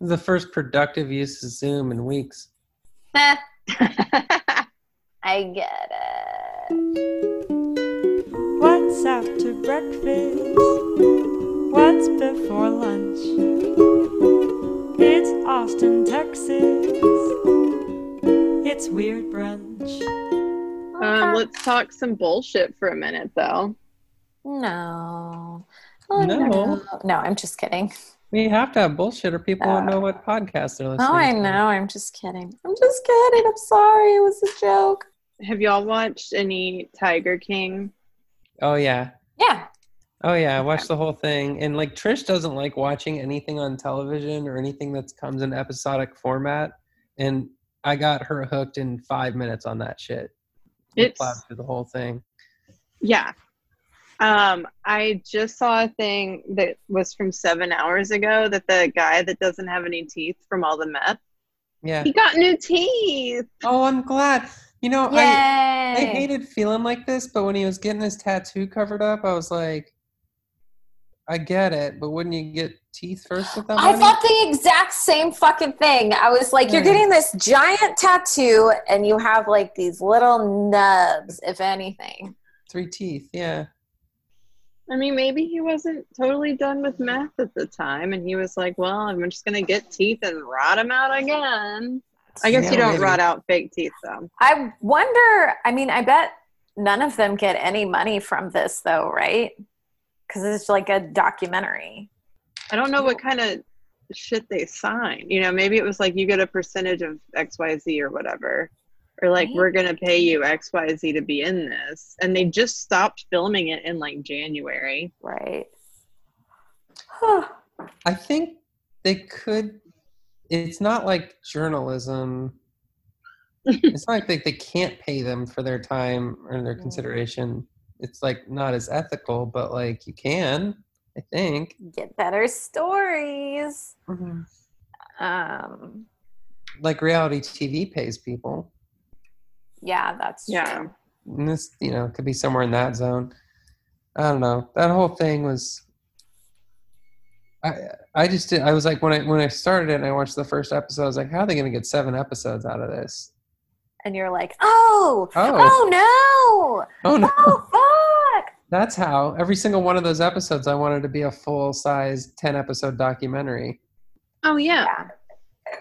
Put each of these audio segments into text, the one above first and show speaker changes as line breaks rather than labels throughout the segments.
The first productive use of Zoom in weeks.
I get it.
What's after breakfast? What's before lunch? It's Austin, Texas. It's weird brunch.
Um, let's talk some bullshit for a minute, though.
No. Oh,
No.
no. No, I'm just kidding.
We have to have bullshit or people won't know what podcast they're oh, listening
Oh, I
to.
know. I'm just kidding. I'm just kidding. I'm sorry. It was a joke.
Have y'all watched any Tiger King?
Oh, yeah.
Yeah.
Oh, yeah. I watched the whole thing. And like Trish doesn't like watching anything on television or anything that comes in episodic format. And I got her hooked in five minutes on that shit. We
It's-
plowed through the whole thing.
Yeah. Um, I just saw a thing that was from seven hours ago that the guy that doesn't have any teeth from all the meth,
Yeah.
he got new teeth.
Oh, I'm glad. You know,
Yay.
I I hated feeling like this, but when he was getting his tattoo covered up, I was like, I get it, but wouldn't you get teeth first with that
I
money?
thought the exact same fucking thing. I was like, you're getting this giant tattoo and you have like these little nubs, if anything.
Three teeth, yeah.
I mean, maybe he wasn't totally done with meth at the time, and he was like, "Well, I'm just gonna get teeth and rot them out again." I guess
Yeah,
you don't
maybe.
rot out fake teeth, though.
I wonder, I mean, I bet none of them get any money from this though, right? Because it's like a documentary.
I don't know what kind of shit they sign. You know, maybe it was like you get a percentage of X, Y, Z or whatever, or like
Right.
we're gonna pay you X, Y, Z to be in this, and they just stopped filming it in like January.
Right.
I think they could. It's not like journalism. it's not like they, they can't pay them for their time or their consideration. It's like not as ethical, but like you can, I think.
Get better stories. Um,
Like reality TV pays people.
Yeah, that's
Yeah.
true.
And this, you know, could be somewhere in that zone. I don't know. That whole thing was. I I just did. I was like when I when I started it and I watched the first episode. I was like, how are they going to get seven episodes out of this?
And you're like, oh,
Oh.
oh
Oh no,
no, oh fuck.
that's how every single one of those episodes I wanted to be a full size ten episode documentary.
Oh yeah,
Yeah.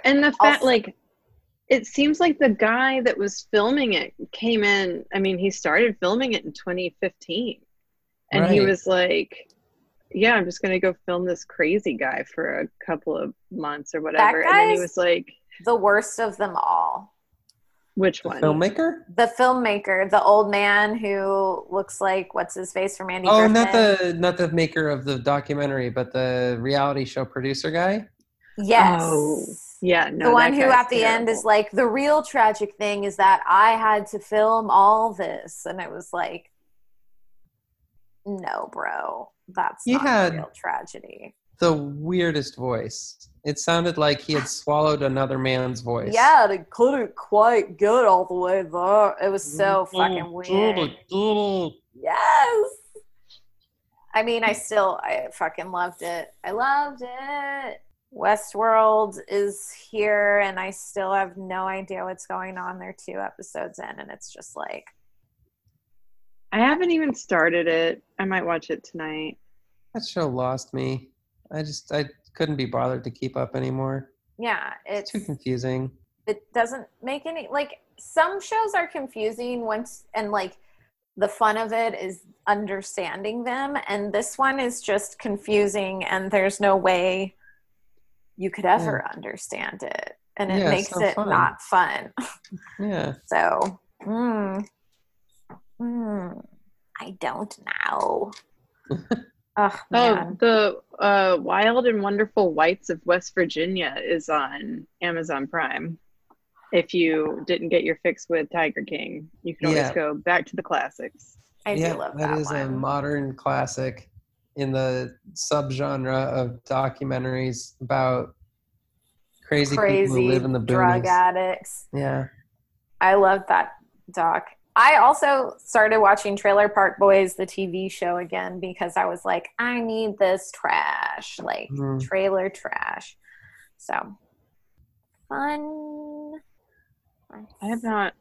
and the fact
Also-
like it seems like the guy that was filming it came in. I mean, he started filming it in 2015, and he was like. Yeah, I'm just gonna go film this crazy guy for a couple of months or whatever. And then he was like,
The worst of them all.
"Which
The
one?"
filmmaker?
The filmmaker, the old man who looks like what's his face from Andy
Oh,
Griffith.
not the not the maker of the documentary, but the reality show producer guy.
Yes.
Oh, Yeah, no.
the one who at the end is like the real tragic thing is that I had to film all this. And it was like no bro that's
He
not
had-
a real tragedy.
The weirdest voice. It sounded like he had swallowed another man's voice.
yeah they couldn't quite get all the way there. It was so fucking weird. yes! I mean I still I fucking loved it. I loved it Westworld is here and I still have no idea what's going on. They're two episodes in and it's just like
I haven't even started it. I might watch it tonight.
That show lost me. I just I couldn't be bothered to keep up anymore.
yeah,
It's
it's
too confusing.
it doesn't make any like some shows are confusing once and like the fun of it is understanding them and this one is just confusing and there's no way you could ever understand it and it
Yeah,
makes
it's no
it
fun.
not fun
Yeah.
so mm, mm, i don't know oh
Oh, the uh, Wild and Wonderful Whites of West Virginia is on Amazon Prime. If you didn't get your fix with Tiger King, you can always
Yeah.
go back to the classics.
i
yeah,
do love
that
that,
is a modern classic in the subgenre of documentaries about crazy, people
crazy
who live in the
drug addicts
Yeah.
I love that doc. I also started watching Trailer Park Boys, the TV show, again because I was like, I need this trash, like
Mhm.
trailer trash. So fun.
I have not.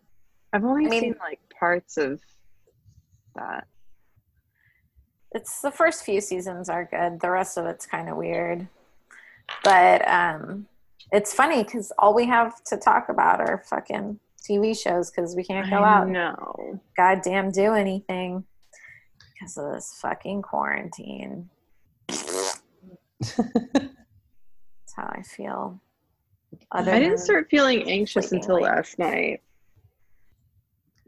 I've only
I mean-
seen like parts of that.
It's the first few seasons are good. The rest of it's kind of weird. But um it's funny because all we have to talk about are fucking TV shows because we can't go out
No.
goddamn do anything because of this fucking quarantine. That's how I feel. Other
I didn't start feeling anxious until
late.
last night.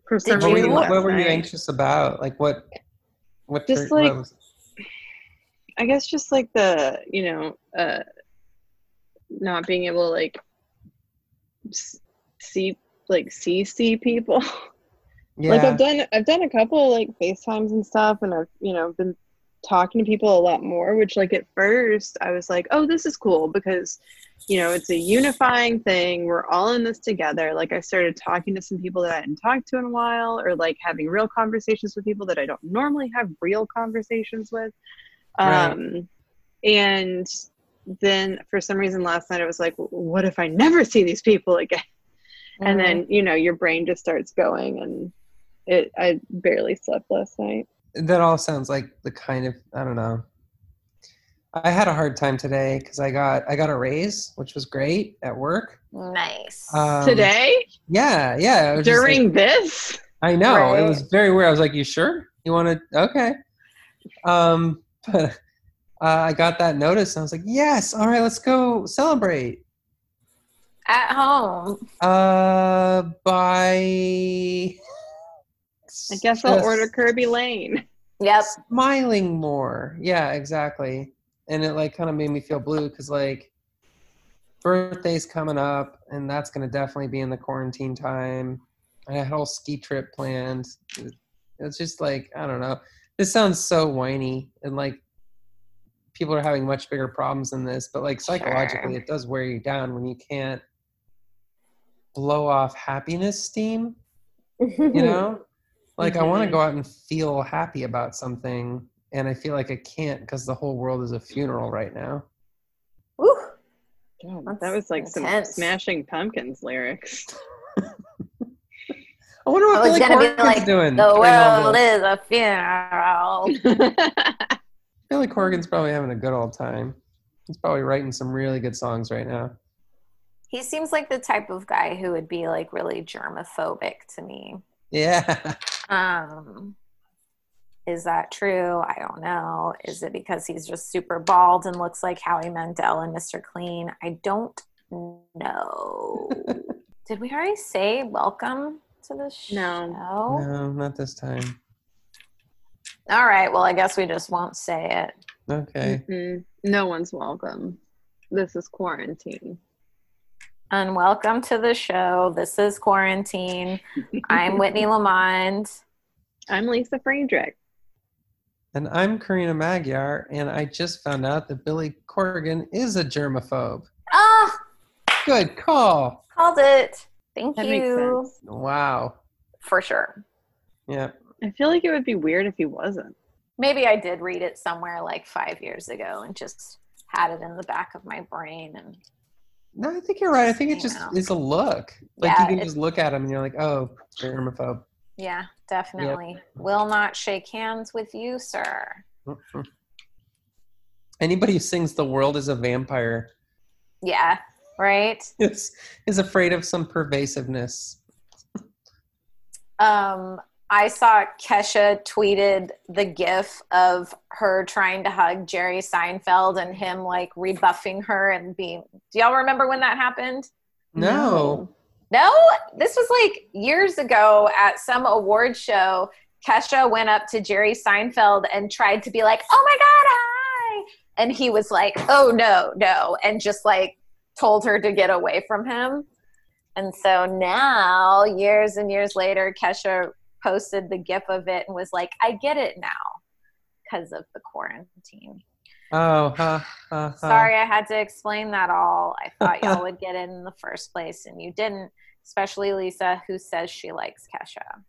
For some
what, were
you-
you,
reason,
what were you anxious about? Like what? What?
Just
tur- what
like-
was-
I guess just like the you know uh not being able to like see like see see people
yeah.
like I've done I've done a couple like FaceTimes and stuff and I've you know been talking to people a lot more which like at first I was like oh this is cool because you know it's a unifying thing we're all in this together like I started talking to some people that I hadn't talked to in a while or like having real conversations with people that I don't normally have real conversations with
Right.
um and then for some reason last night I was like what if I never see these people again and
Mhm.
then you know your brain just starts going and it i barely slept last night
that all sounds like the kind of I don't know. I had a hard time today because I got I got a raise, which was great at work.
nice.
Um,
today
Yeah, yeah. it was just like-
during this
I know it was very weird. I was like, "You sure? You want to?" Okay. Um, but uh, I got that notice. And I was like, "Yes, all right, let's go celebrate."
At home.
Uh, by
i guess i'll order kerbey lane
Yep.
smiling more. Yeah, exactly. And it like kind of made me feel blue because like birthday's coming up, and that's gonna definitely be in the quarantine time. I had a whole ski trip planned. It's just like I don't know. This sounds so whiny and like people are having much bigger problems than this, but like psychologically,
Sure.
it does wear you down when you can't blow off happiness steam you know like i want to
mm-hmm.
go out and feel happy about something and i feel like i can't because the whole world is a funeral right now
Woo.
God, that was like
intense.
some smashing pumpkins lyrics
i wonder what
I was
billy
gonna be like,
doing
The world is a funeral.
billy corgan's probably having a good old time he's probably writing some really good songs right now
He seems like the type of guy who would be like really germophobic to me.
yeah
Um, is that true? I don't know. Is it because he's just super bald and looks like Howie Mandel and Mr. Clean? I don't know. Did we already say welcome to the show?
No.
no not this time
All right. Well, I guess we just won't say it.
okay
Mhm. no one's welcome this is quarantine
And welcome to the show. This is Quarantine. I'm Whitney Lamond.
i'm lisa friedrich
and i'm karina magyar and i just found out that billy corgan is a germaphobe
Ah,
good call
called it. Thank
that makes
you.
sense
wow
For sure.
yeah
i feel like it would be weird if he wasn't
Maybe I did read it somewhere like five years ago and just had it in the back of my brain. And
No, I think you're right. I think it just
know.
is a look. Like
Yeah,
you can just look at him and you're like, oh, germaphobe.
yeah, definitely. Will not shake hands with you, sir.
Anybody who sings "The World Is a Vampire"
Yeah, right?
is is afraid of some pervasiveness.
Um, I saw Kesha tweeted the gif of her trying to hug Jerry Seinfeld and him like rebuffing her and being. Do y'all remember when that happened?
No,
No, this was like years ago at some award show. Kesha went up to Jerry Seinfeld and tried to be like, "Oh my god, hi!" And he was like, "Oh no, no," and just like told her to get away from him. And so now, years and years later, Kesha posted the gif of it and was like, "I get it now." Because of the quarantine.
oh, ha, ha, ha.
Sorry, I had to explain that all. I thought y'all would get it in the first place, and you didn't. Especially Lisa, who says she likes Kesha.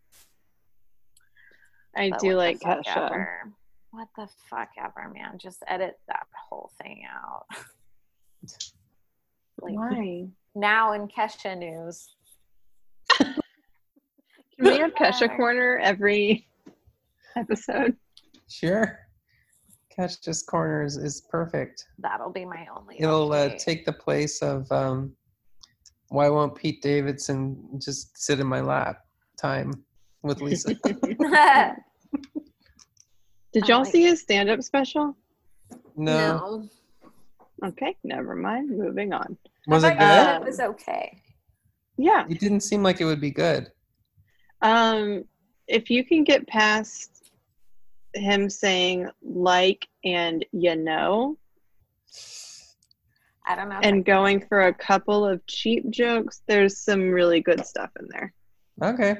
I
But
do like Kesha.
ever. What the fuck ever, man? Just edit that whole thing out. Like
Why?
now in Kesha news.
Can we have Kesha Corner every episode?
Sure. Catch this corner is, is perfect.
That'll be my only.
It'll uh, take the place of um, why won't Pete Davidson just sit in my lap time with Lisa?
Did y'all
like-
see his stand-up special?
no.
Okay, never mind. Moving on.
Was it
thought
good?
It was okay.
Yeah.
It didn't seem like it would be good.
Um, if you can get past him saying like and you know,
I don't know.
and going for a couple of cheap jokes, there's some really good stuff in there.
Okay.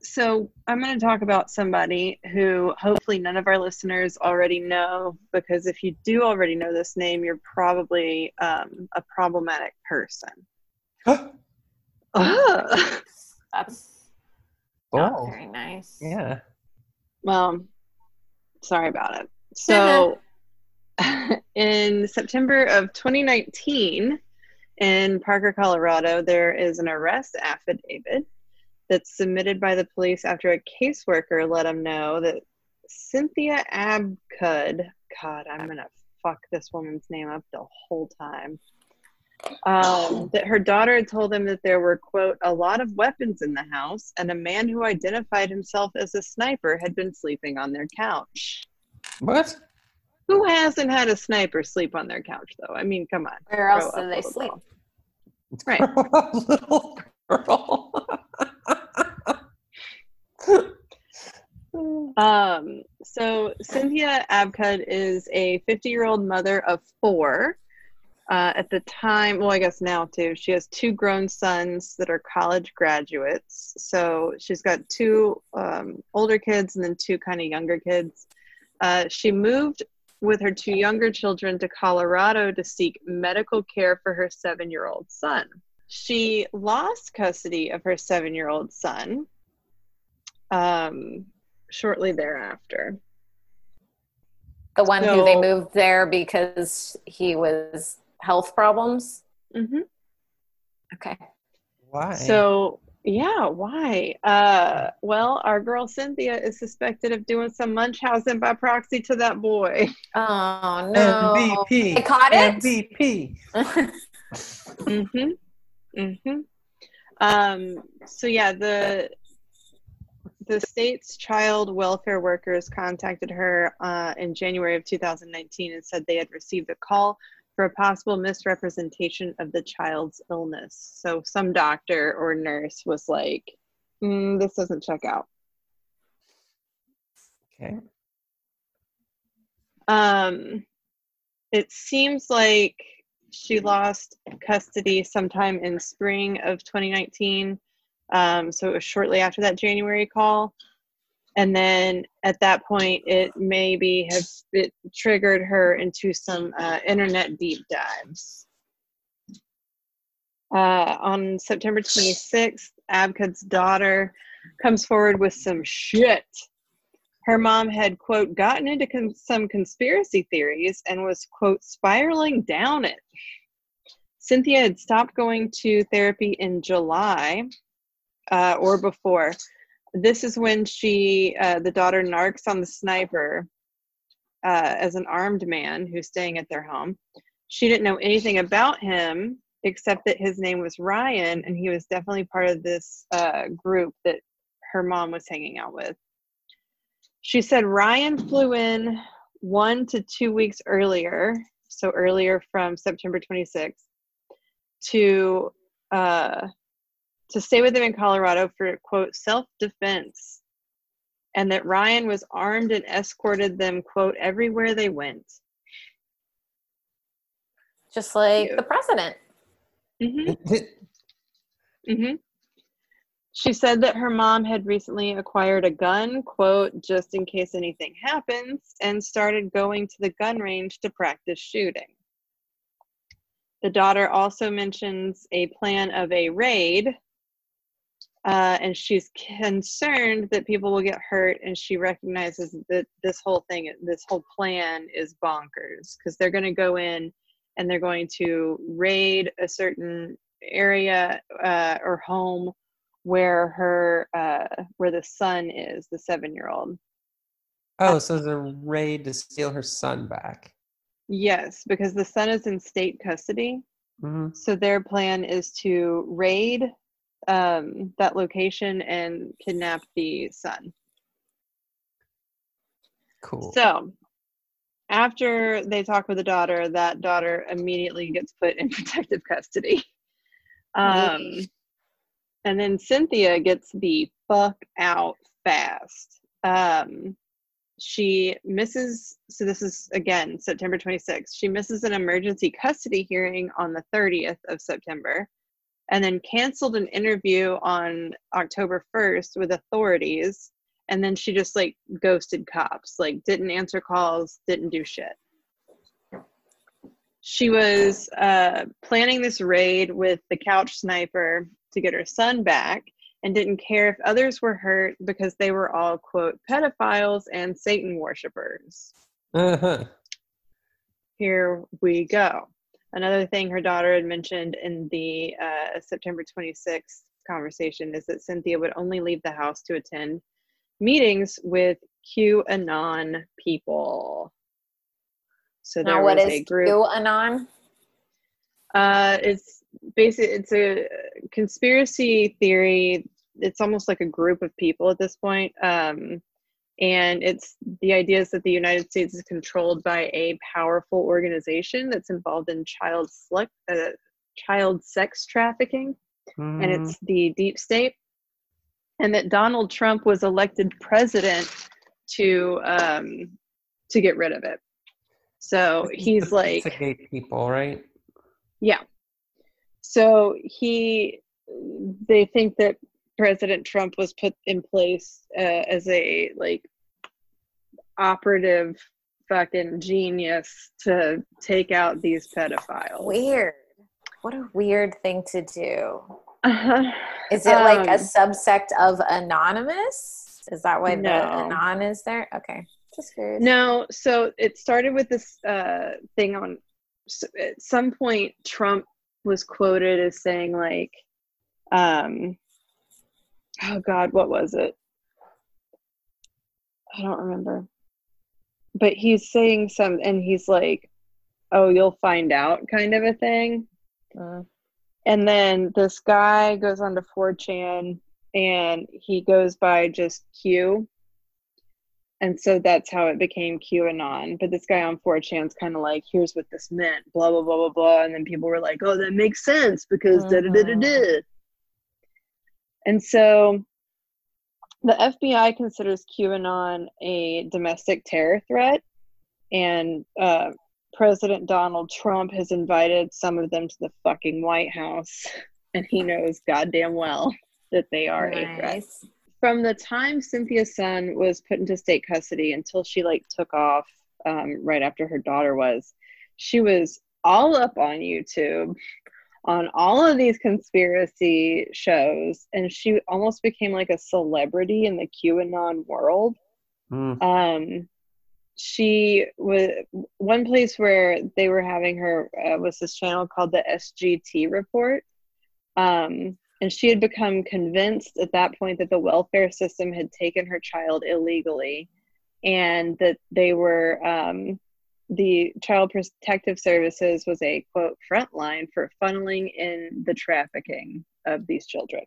So I'm going to talk about somebody who hopefully none of our listeners already know, because if you do already know this name, you're probably um, a problematic person. Ugh.
That's not
Oh, oh,
very nice.
yeah.
Well, sorry about it. So, in September of 2019, in Parker, Colorado, there is an arrest affidavit that's submitted by the police after a caseworker let them know that Cynthia Abcug, God, I'm going to fuck this woman's name up the whole time. Um, that her daughter had told them that there were, quote, a lot of weapons in the house, and a man who identified himself as a sniper had been sleeping on their couch.
What?
Who hasn't had a sniper sleep on their couch, though? I mean, come on.
Where else do they sleep?
girl. Right.
Little girl.
Um, so Cynthia Abcug is a 50 year old mother of four. Uh, at the time, well, I guess now too, she has two grown sons that are college graduates. So she's got two um, older kids and then two kind of younger kids. Uh, she moved with her two younger children to Colorado to seek medical care for her seven year old son. She lost custody of her seven year old son um, shortly thereafter.
The one who they moved there because he was health problems.
hmm
Okay.
Why?
So, yeah, why? Uh, well, our girl Cynthia is suspected of doing some Munchausen by proxy to that boy.
Oh no.
MVP.
They caught it?
MVP.
mm-hmm. Mm-hmm. Um, so yeah, the the state's child welfare workers contacted her uh, in January of 2019 and said they had received a call for a possible misrepresentation of the child's illness. So some doctor or nurse was like, mm, "This doesn't check out."
Okay.
Um, it seems like she lost custody sometime in spring of 2019. Um, so it was shortly after that January call. And then at that point, it maybe have it triggered her into some uh, internet deep dives. Uh, on September 26th, Abcug's daughter comes forward with some shit. Her mom had quote gotten into some conspiracy theories and was quote spiraling down it. Cynthia had stopped going to therapy in july uh, or before this is when she uh, the daughter narcs on the sniper uh, as an armed man who's staying at their home. She didn't know anything about him except that his name was ryan and he was definitely part of this uh, group that her mom was hanging out with. She said Ryan flew in one to two weeks earlier, so earlier from September 26th, to uh, to stay with him in Colorado for quote self defense, and that Ryan was armed and escorted them quote everywhere they went.
Just like
Yeah.
the president.
Mm-hmm. hmm She said that her mom had recently acquired a gun, quote, just in case anything happens, and started going to the gun range to practice shooting. The daughter also mentions a plan of a raid, uh, and she's concerned that people will get hurt, and she recognizes that this whole thing, this whole plan is bonkers because they're going to go in and they're going to raid a certain area uh, or home where her uh, where the son is, the seven year old.
Oh, so the raid to steal her son back.
Yes, because the son is in state custody.
hmm
So their plan is to raid um, that location and kidnap the son.
Cool.
So after they talk with the daughter, that daughter immediately gets put in protective custody. Um, and then Cynthia gets the fuck out fast. Um, she misses, so this is again September 26th. She misses an emergency custody hearing on the 30th of September and then canceled an interview on October 1st with authorities. And then she just like ghosted cops, like didn't answer calls, didn't do shit. She was uh, planning this raid with the couch sniper to get her son back and didn't care if others were hurt because they were all, quote, pedophiles and Satan worshippers.
Uh-huh.
Here we go. Another thing her daughter had mentioned in the uh, September 26th conversation is that Cynthia would only leave the house to attend meetings with QAnon people. So there
Now, what
was
is
a group.
QAnon?
Uh, it's basically it's a conspiracy theory. It's almost like a group of people at this point. Um, and it's the idea is that the United States is controlled by a powerful organization that's involved in child select, uh, child sex trafficking, and
Mhm.
it's the deep state. And that Donald Trump was elected president to um, to get rid of it. So he's like
Instigate people, right?
Yeah. So he, they think that President Trump was put in place uh, as a like operative fucking genius to take out these pedophiles.
Weird. What a weird thing to do.
Uh-huh.
Is it like a
Um,
subsect of Anonymous? Is that why the
No.
Anon is there? Okay. Just curious.
No, so it started with this uh, thing on. s at some point, Trump was quoted as saying like, um, "Oh God, what was it? I don't remember." But he's saying some, and he's like, "Oh, you'll find out," kind of a thing.
Mm.
And then this guy goes on to 4chan and he goes by just Q. And so that's how it became QAnon. But this guy on 4chan's kind of like, here's what this meant, blah, blah, blah, blah, blah. And then people were like, oh, that makes sense because da da da da da. And so the FBI considers QAnon a domestic terror threat. And uh, President Donald Trump has invited some of them to the fucking White House, and he knows goddamn well that they are a threat. From the time Cynthia's son was put into state custody until she like took off um, right after her daughter was, she was all up on YouTube on all of these conspiracy shows, and she almost became like a celebrity in the QAnon world
Mm.
um she was one place where they were having her uh, was this channel called the sgt report um and she had become convinced at that point that the welfare system had taken her child illegally and that they were um the child protective services was a quote front line for funneling in the trafficking of these children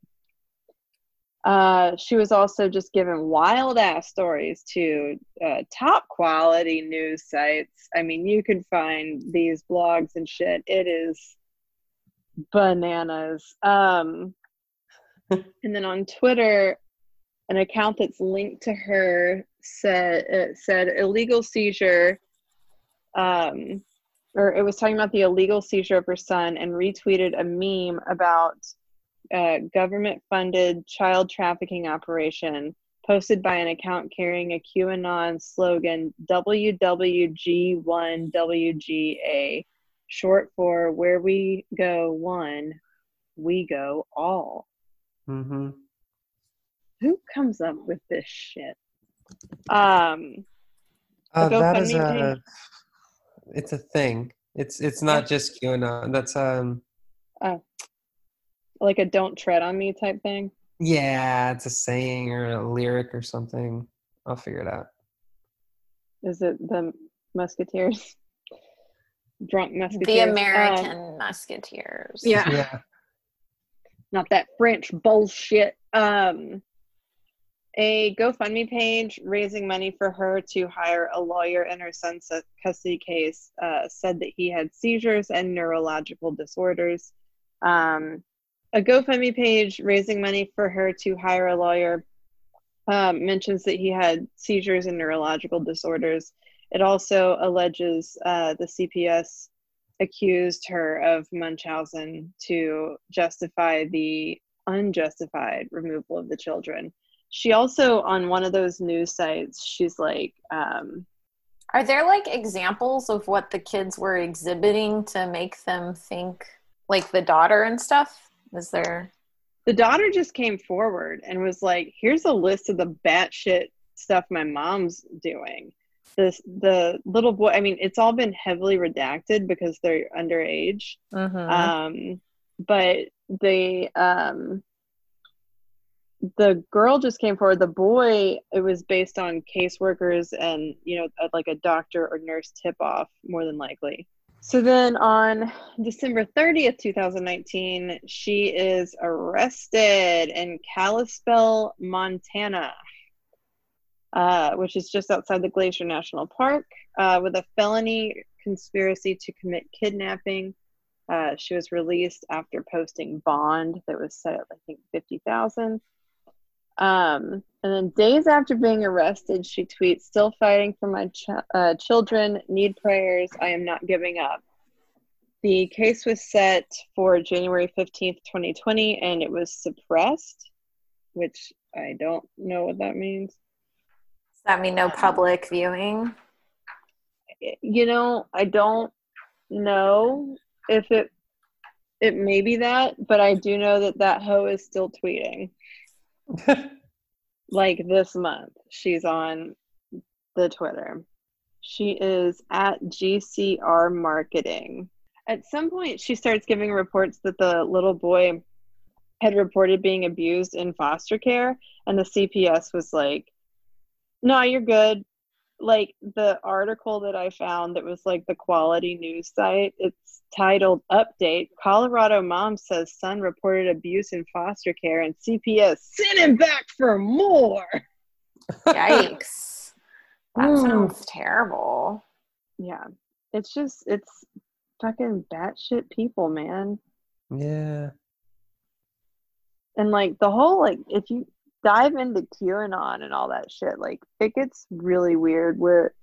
uh, she was also just given wild ass stories to uh, top quality news sites. I mean, you can find these blogs and shit. It is bananas. Um, and then on Twitter, an account that's linked to her said it said illegal seizure. Um, or it was talking about the illegal seizure of her son and retweeted a meme about uh, government funded child trafficking operation posted by an account carrying a QAnon slogan WWG1WGA, short for Where We Go One, We Go All.
Mm-hmm.
Who comes up with this shit? Um,
Uh, that is a.
page?
It's a thing. It's it's not just QAnon. That's um
Like a "Don't tread on me" type thing.
yeah, it's a saying or a lyric or something. I'll figure it out.
Is it the Musketeers? Drunk Musketeers.
The
Um,
American Musketeers.
yeah.
Yeah.
not that French bullshit. Um, a GoFundMe page raising money for her to hire a lawyer in her son's custody case uh, said that he had seizures and neurological disorders. Um, a GoFundMe page raising money for her to hire a lawyer um, mentions that he had seizures and neurological disorders. It also alleges uh, the CPS accused her of Munchausen to justify the unjustified removal of the children. She also, on one of those news sites, she's like, um,
Are there like examples of what the kids were exhibiting to make them think like the daughter and stuff? Is there
the daughter just came forward and was like, "Here's a list of the batshit stuff my mom's doing." This the little boy. I mean, it's all been heavily redacted because they're underage. Um, but the um, the girl just came forward. The boy, it was based on caseworkers and you know, uh, like a doctor or nurse tip off, more than likely. So then on December 30th, 2019, she is arrested in Kalispell, Montana, uh, which is just outside the Glacier National Park, uh, with a felony conspiracy to commit kidnapping. Uh, she was released after posting bond that was set at, I think, 50,000. Um, and then days after being arrested, she tweets, "Still fighting for my ch- uh, children. Need prayers. I am not giving up." The case was set for January fifteenth, twenty twenty, and it was suppressed, which I don't know what that means.
Does that mean no public viewing?
You know, I don't know if it it may be that, but I do know that that hoe is still tweeting. like this month she's on the twitter. She is at gcr marketing. At some point she starts giving reports that the little boy had reported being abused in foster care and the cps was like no you're good like the article that i found that was like the quality news site it's titled update colorado mom says son reported abuse in foster care and cps sent him back for more
Yikes. that
Ooh.
sounds terrible.
yeah it's just it's fucking batshit people man
yeah.
and like the whole like if you dive into QAnon and all that shit, like it gets really weird where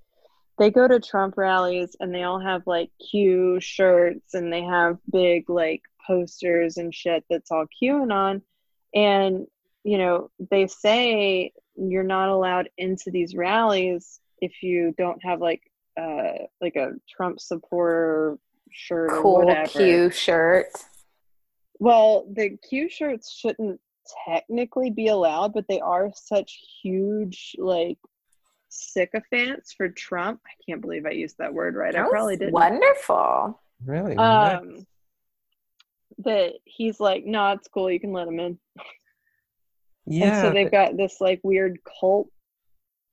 they go to Trump rallies and they all have like Q shirts and they have big like posters and shit that's all QAnon and you know they say you're not allowed into these rallies if you don't have like uh like a Trump supporter shirt or
Cool
whatever.
Q shirt.
Well, the Q shirts shouldn't technically be allowed, but they are such huge like sycophants for Trump. I can't believe I used that word right. I
That
probably
was
didn't.
Wonderful.
Really? Nice.
Um, that he's like, no, it's cool. You can let him in.
yeah.
and so they've got this like weird cult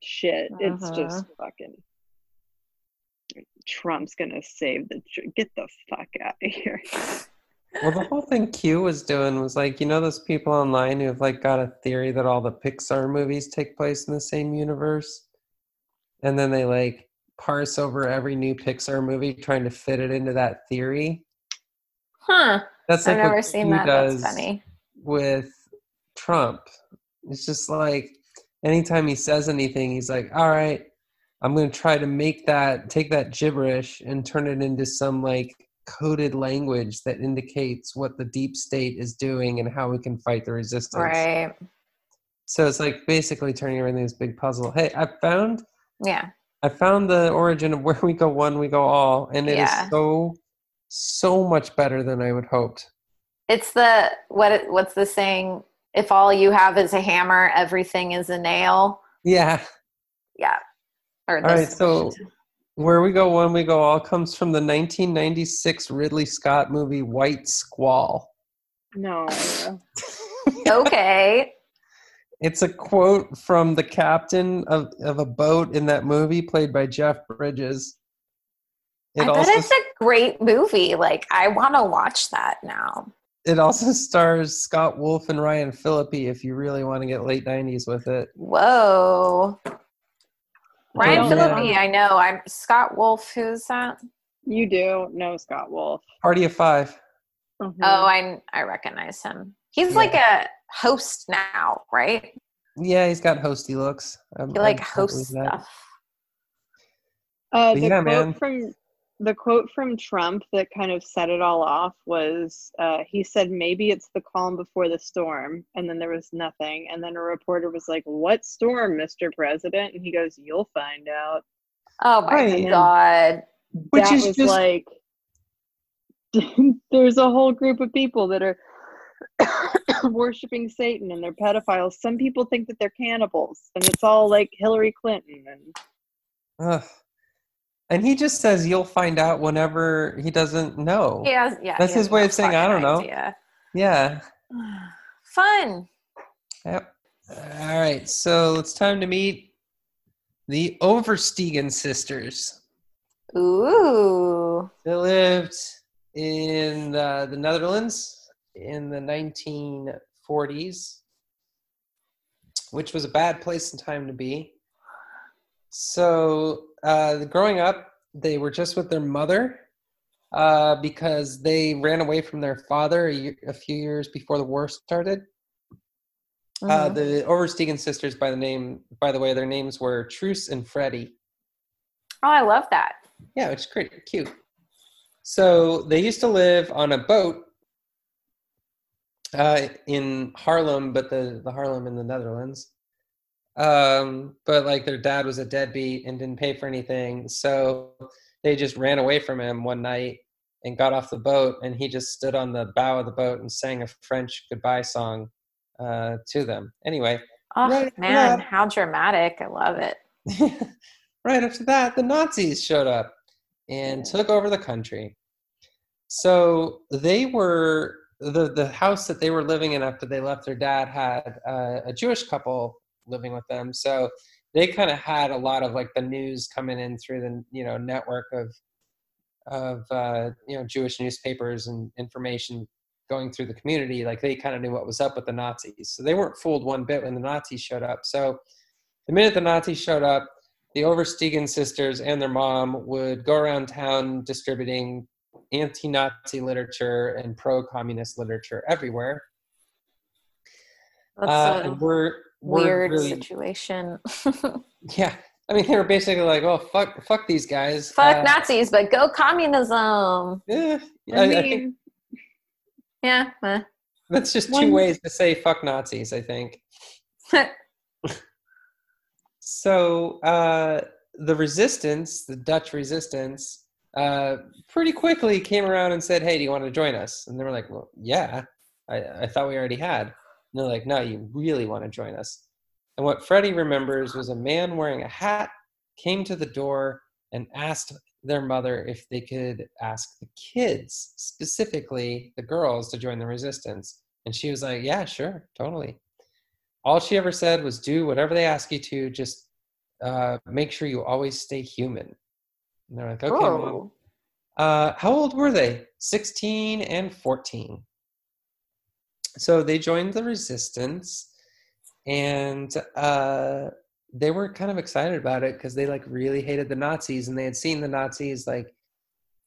shit. It's
Uh-huh.
just fucking. Trump's gonna save the. tr- Get the fuck out of here.
Well, the whole thing Q was doing was like, you know, those people online who have like got a theory that all the Pixar movies take place in the same universe, and then they like parse over every new Pixar movie trying to fit it into that theory.
Huh.
That's like
I've never
what
seen
Q
that.
does
That's funny.
with Trump. It's just like anytime he says anything, he's like, "All right, I'm going to try to make that take that gibberish and turn it into some like coded language that indicates what the deep state is doing and how we can fight the resistance."
Right.
So it's like basically turning everything into this big puzzle. Hey, I found
Yeah.
I found the origin of where we go one, we go all, and it is
Yeah.
so so much better than I would hoped.
It's the what it- what's the saying? If all you have is a hammer, everything is a nail.
Yeah.
Yeah. Or
All right, so Where we go, when we go, all comes from the 1996 Ridley Scott movie White Squall.
No.
Okay.
It's a quote from the captain of, of a boat in that movie, played by Jeff Bridges. It
I bet
also
it's a great movie. Like I want to watch that now.
it also stars Scott Wolf and Ryan Phillippe. If you really want to get late '90s with it,
Whoa. Ryan
Yeah.
Phillippe, I know. I'm Scott Wolf. Who's that?
You do know Scott Wolf.
Party of Five.
Mhm.
Oh, I I recognize him. He's
Yeah.
like a host now, right?
Yeah, he's got hosty looks. I'm-
He like
I- I
hosts stuff.
Uh, the
yeah,
quote
man.
from the quote from Trump that kind of set it all off was uh, he said maybe it's the calm before the storm, and then there was nothing, and then a reporter was like, "What storm, Mr. President?" And he goes, "You'll find out."
Oh my
Right.
god.
Which
that
is
was
just
like there's a whole group of people that are worshiping Satan and they're pedophiles. Some people think that they're cannibals, and it's all like Hillary Clinton and
Ugh. And he just says you'll find out whenever he doesn't know.
Yeah, yeah.
That's his way
no
of saying, I don't know.
idea.
Yeah.
Fun.
Yep. All right. So it's time to meet the Oversteegen sisters.
Ooh.
They lived in uh, the Netherlands in the 1940s, which was a bad place and time to be. So, uh, growing up, they were just with their mother uh, because they ran away from their father a, year, a few years before the war started. Uh,
Mhm.
the Oversteegen sisters, by the name, by the way, their names were Truus and Freddie.
oh, I love that.
Yeah, is great, cute. So they used to live on a boat uh, in Haarlem, but the the Haarlem in the Netherlands. Um, but like their dad was a deadbeat and didn't pay for anything, so they just ran away from him one night and got off the boat, and he just stood on the bow of the boat and sang a French goodbye song uh, to them. Anyway,
Oh
Right
man, how dramatic. I love it.
right after that, the Nazis showed up and took over the country. So they were the the house that they were living in after they left their dad had uh, a Jewish couple living with them. So they kind of had a lot of like the news coming in through the you know network of of uh, you know Jewish newspapers and information going through the community. Like they kind of knew what was up with the Nazis. So they weren't fooled one bit when the Nazis showed up. So the minute the Nazis showed up, the Oversteegen sisters and their mom would go around town distributing anti-Nazi literature and pro-communist literature everywhere. Uh, and we're
weird
really,
situation.
yeah. I mean, they were basically like, "Oh, fuck, fuck these guys."
Fuck
Uh,
Nazis, but go communism.
yeah,
I,
I,
mean,
I think
Yeah. eh.
that's just two ways to say "fuck Nazis." I think. So uh, the resistance, the Dutch resistance, uh, pretty quickly came around and said, "Hey, do you want to join us?" And they were like, "Well, yeah, I, I thought we already had." And they're like, "No, you really want to join us?" And what Freddie remembers was a man wearing a hat came to the door and asked their mother if they could ask the kids, specifically the girls, to join the resistance. And she was like, "Yeah, sure, totally." all she ever said was do whatever they ask you to just uh, make sure you always stay human and they're like okay mom. Uh, how old were they 16 and 14 so they joined the resistance and uh, they were kind of excited about it because they like really hated the nazis and they had seen the nazis like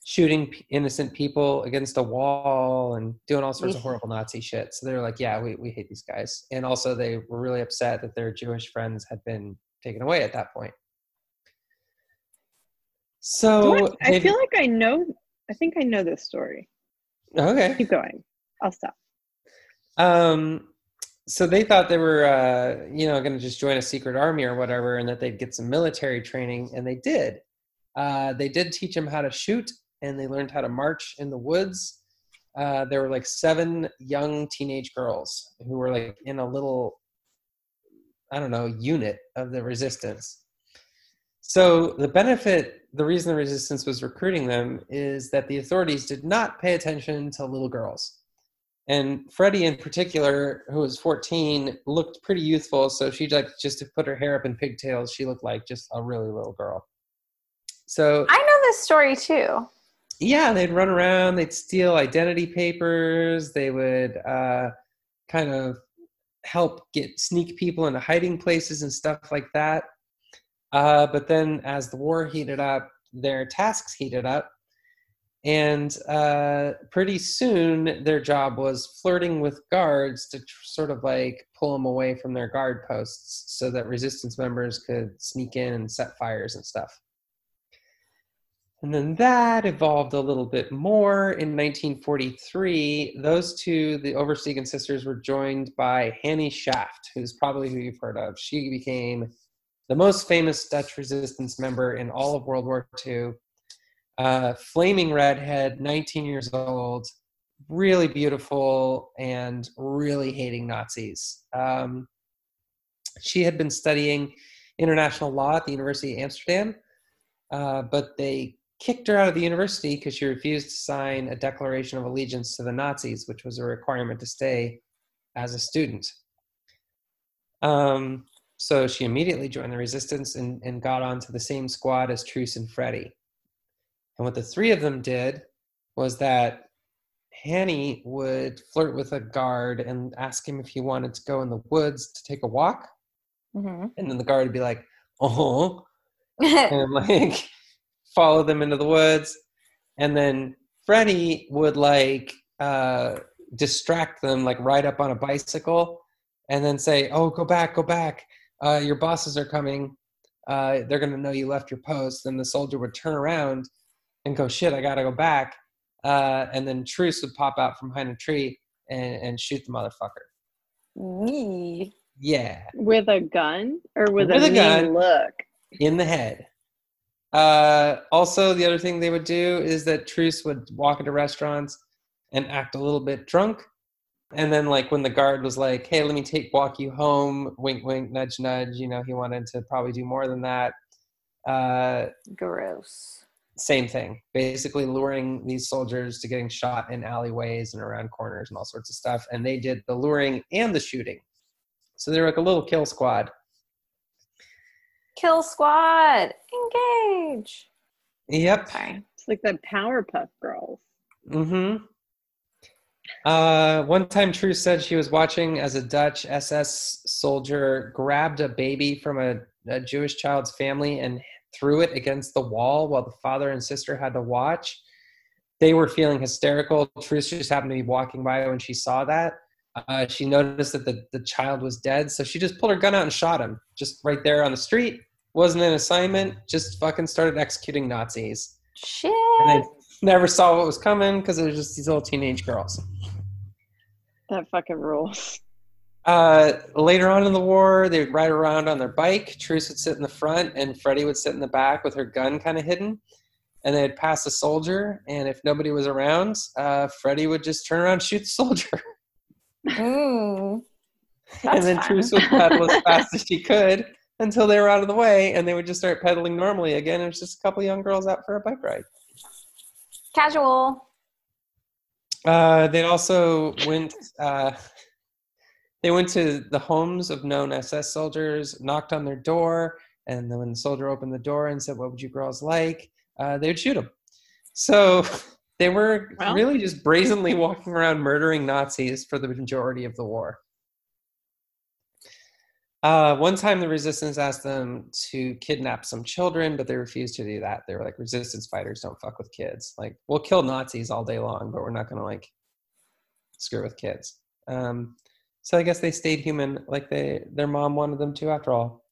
shooting p- innocent people against a wall and doing all sorts of horrible nazi shit so they were like yeah we, we hate these guys and also they were really upset that their jewish friends had been taken away at that point so
I, I feel like I know. I think I know this story.
okay
Keep going. I'll stop.
Um, so they thought they were, uh, you know, going to just join a secret army or whatever, and that they'd get some military training, and they did. Uh, they did teach them how to shoot, and they learned how to march in the woods. Uh, there were like seven young teenage girls who were like in a little, I don't know, unit of the resistance. So the benefit, the reason the resistance was recruiting them is that the authorities did not pay attention to little girls. And Freddie, in particular, who was 14, looked pretty youthful. So she like just to put her hair up in pigtails, she looked like just a really little girl. So
I know this story too.
yeah, they'd run around, they'd steal identity papers, they would uh, kind of help get sneak people into hiding places and stuff like that. Uh, but then as the war heated up, their tasks heated up. And uh, pretty soon, their job was flirting with guards to tr- sort of like pull them away from their guard posts so that resistance members could sneak in and set fires and stuff. And then that evolved a little bit more. In 1943, those two, the Oversteegen sisters, were joined by Hanny Schaft, who's probably who you've heard of. She became the most famous Dutch resistance member in all of World War II. Uh, flaming redhead, 19 years old, really beautiful, and really hating Nazis. Um, she had been studying international law at the University of Amsterdam, uh, but they kicked her out of the university because she refused to sign a declaration of allegiance to the Nazis, which was a requirement to stay as a student. Um, so she immediately joined the resistance and, and got onto the same squad as Truus and Freddie. And what the three of them did was that Hanny would flirt with a guard and ask him if he wanted to go in the woods to take a walk.
hmm
And then the guard would be like, oh, and like follow them into the woods. And then freddie would like uh distract them like ride up on a bicycle and then say oh go back go back. Uh your bosses are coming. Uh they're gonna know you left your post. Then the soldier would turn around and go shit i gotta go back uh and then truus would pop out from behind a tree and, and shoot the motherfucker
Yee.
yeah
With a gun or with,
With
a,
a
mean
gun.
look?
in the head. Uh, also, the other thing they would do is that Truus would walk into restaurants and act a little bit drunk. And then, like, when the guard was like, hey, let me take walk you home, wink, wink, nudge, nudge, you know, he wanted to probably do more than that. Uh,
Gross.
Same thing, basically luring these soldiers to getting shot in alleyways and around corners and all sorts of stuff. And they did the luring and the shooting. So they're like a little kill squad.
Kill squad. Engage.
Yep.
Sorry.
It's like the Powerpuff Girls.
Mm-hmm. Uh, one time, Truus said she was watching as a Dutch SS soldier grabbed a baby from a, a Jewish child's family and threw it against the wall while the father and sister had to watch. They were feeling hysterical. Truus just happened to be walking by when she saw that. Uh, she noticed that the, the child was dead, so she just pulled her gun out and shot him, just right there on the street. Wasn't an assignment, just fucking started executing Nazis.
Shit.
And they never saw what was coming because it was just these little teenage girls.
That fucking rules.
Uh, later on in the war, they would ride around on their bike. Truus would sit in the front, and Freddie would sit in the back with her gun kind of hidden. And they'd pass a soldier, and if nobody was around, uh, Freddie would just turn around and shoot the soldier.
Mm.
and then
fun.
Truus would pedal as fast as she could until they were out of the way, and they would just start pedaling normally again. It was just a couple young girls out for a bike ride.
Casual.
Uh, they also went. Uh, they went to the homes of known SS soldiers, knocked on their door, and then when the soldier opened the door and said, "What would you girls like?" Uh, they would shoot him. So they were
Well.
really just brazenly walking around murdering Nazis for the majority of the war. Uh, one time, the resistance asked them to kidnap some children, but they refused to do that. They were like, "Resistance fighters don't fuck with kids. Like, we'll kill Nazis all day long, but we're not going to like screw with kids." Um, so I guess they stayed human, like they their mom wanted them to, after all.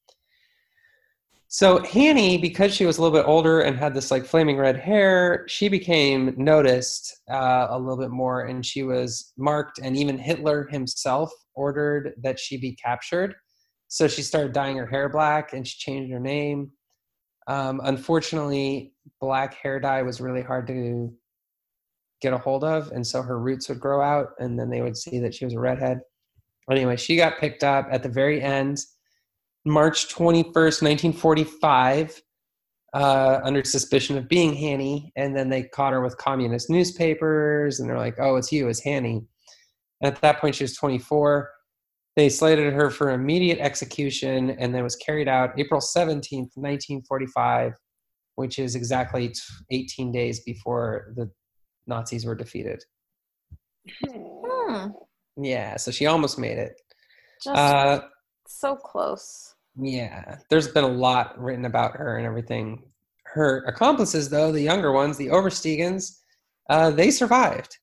So Hanny, because she was a little bit older and had this like flaming red hair, she became noticed uh, a little bit more, and she was marked. And even Hitler himself ordered that she be captured. So she started dyeing her hair black, and she changed her name. Um, unfortunately, black hair dye was really hard to get a hold of, and so her roots would grow out, and then they would see that she was a redhead. Anyway, she got picked up at the very end, March 21st, 1945. uh, under suspicion of being Hanny, and then they caught her with communist newspapers, and they're like, "Oh, it's you, it's Hanny." And at that point, she was 24. They slated her for immediate execution, and then was carried out April 17th, 1945, which is exactly 18 days before the Nazis were defeated.
Hmm.
Yeah, so she almost made it.
Just
Uh,
so close.
Yeah, there's been a lot written about her and everything. Her accomplices, though, the younger ones, the Oversteegens, uh, they survived.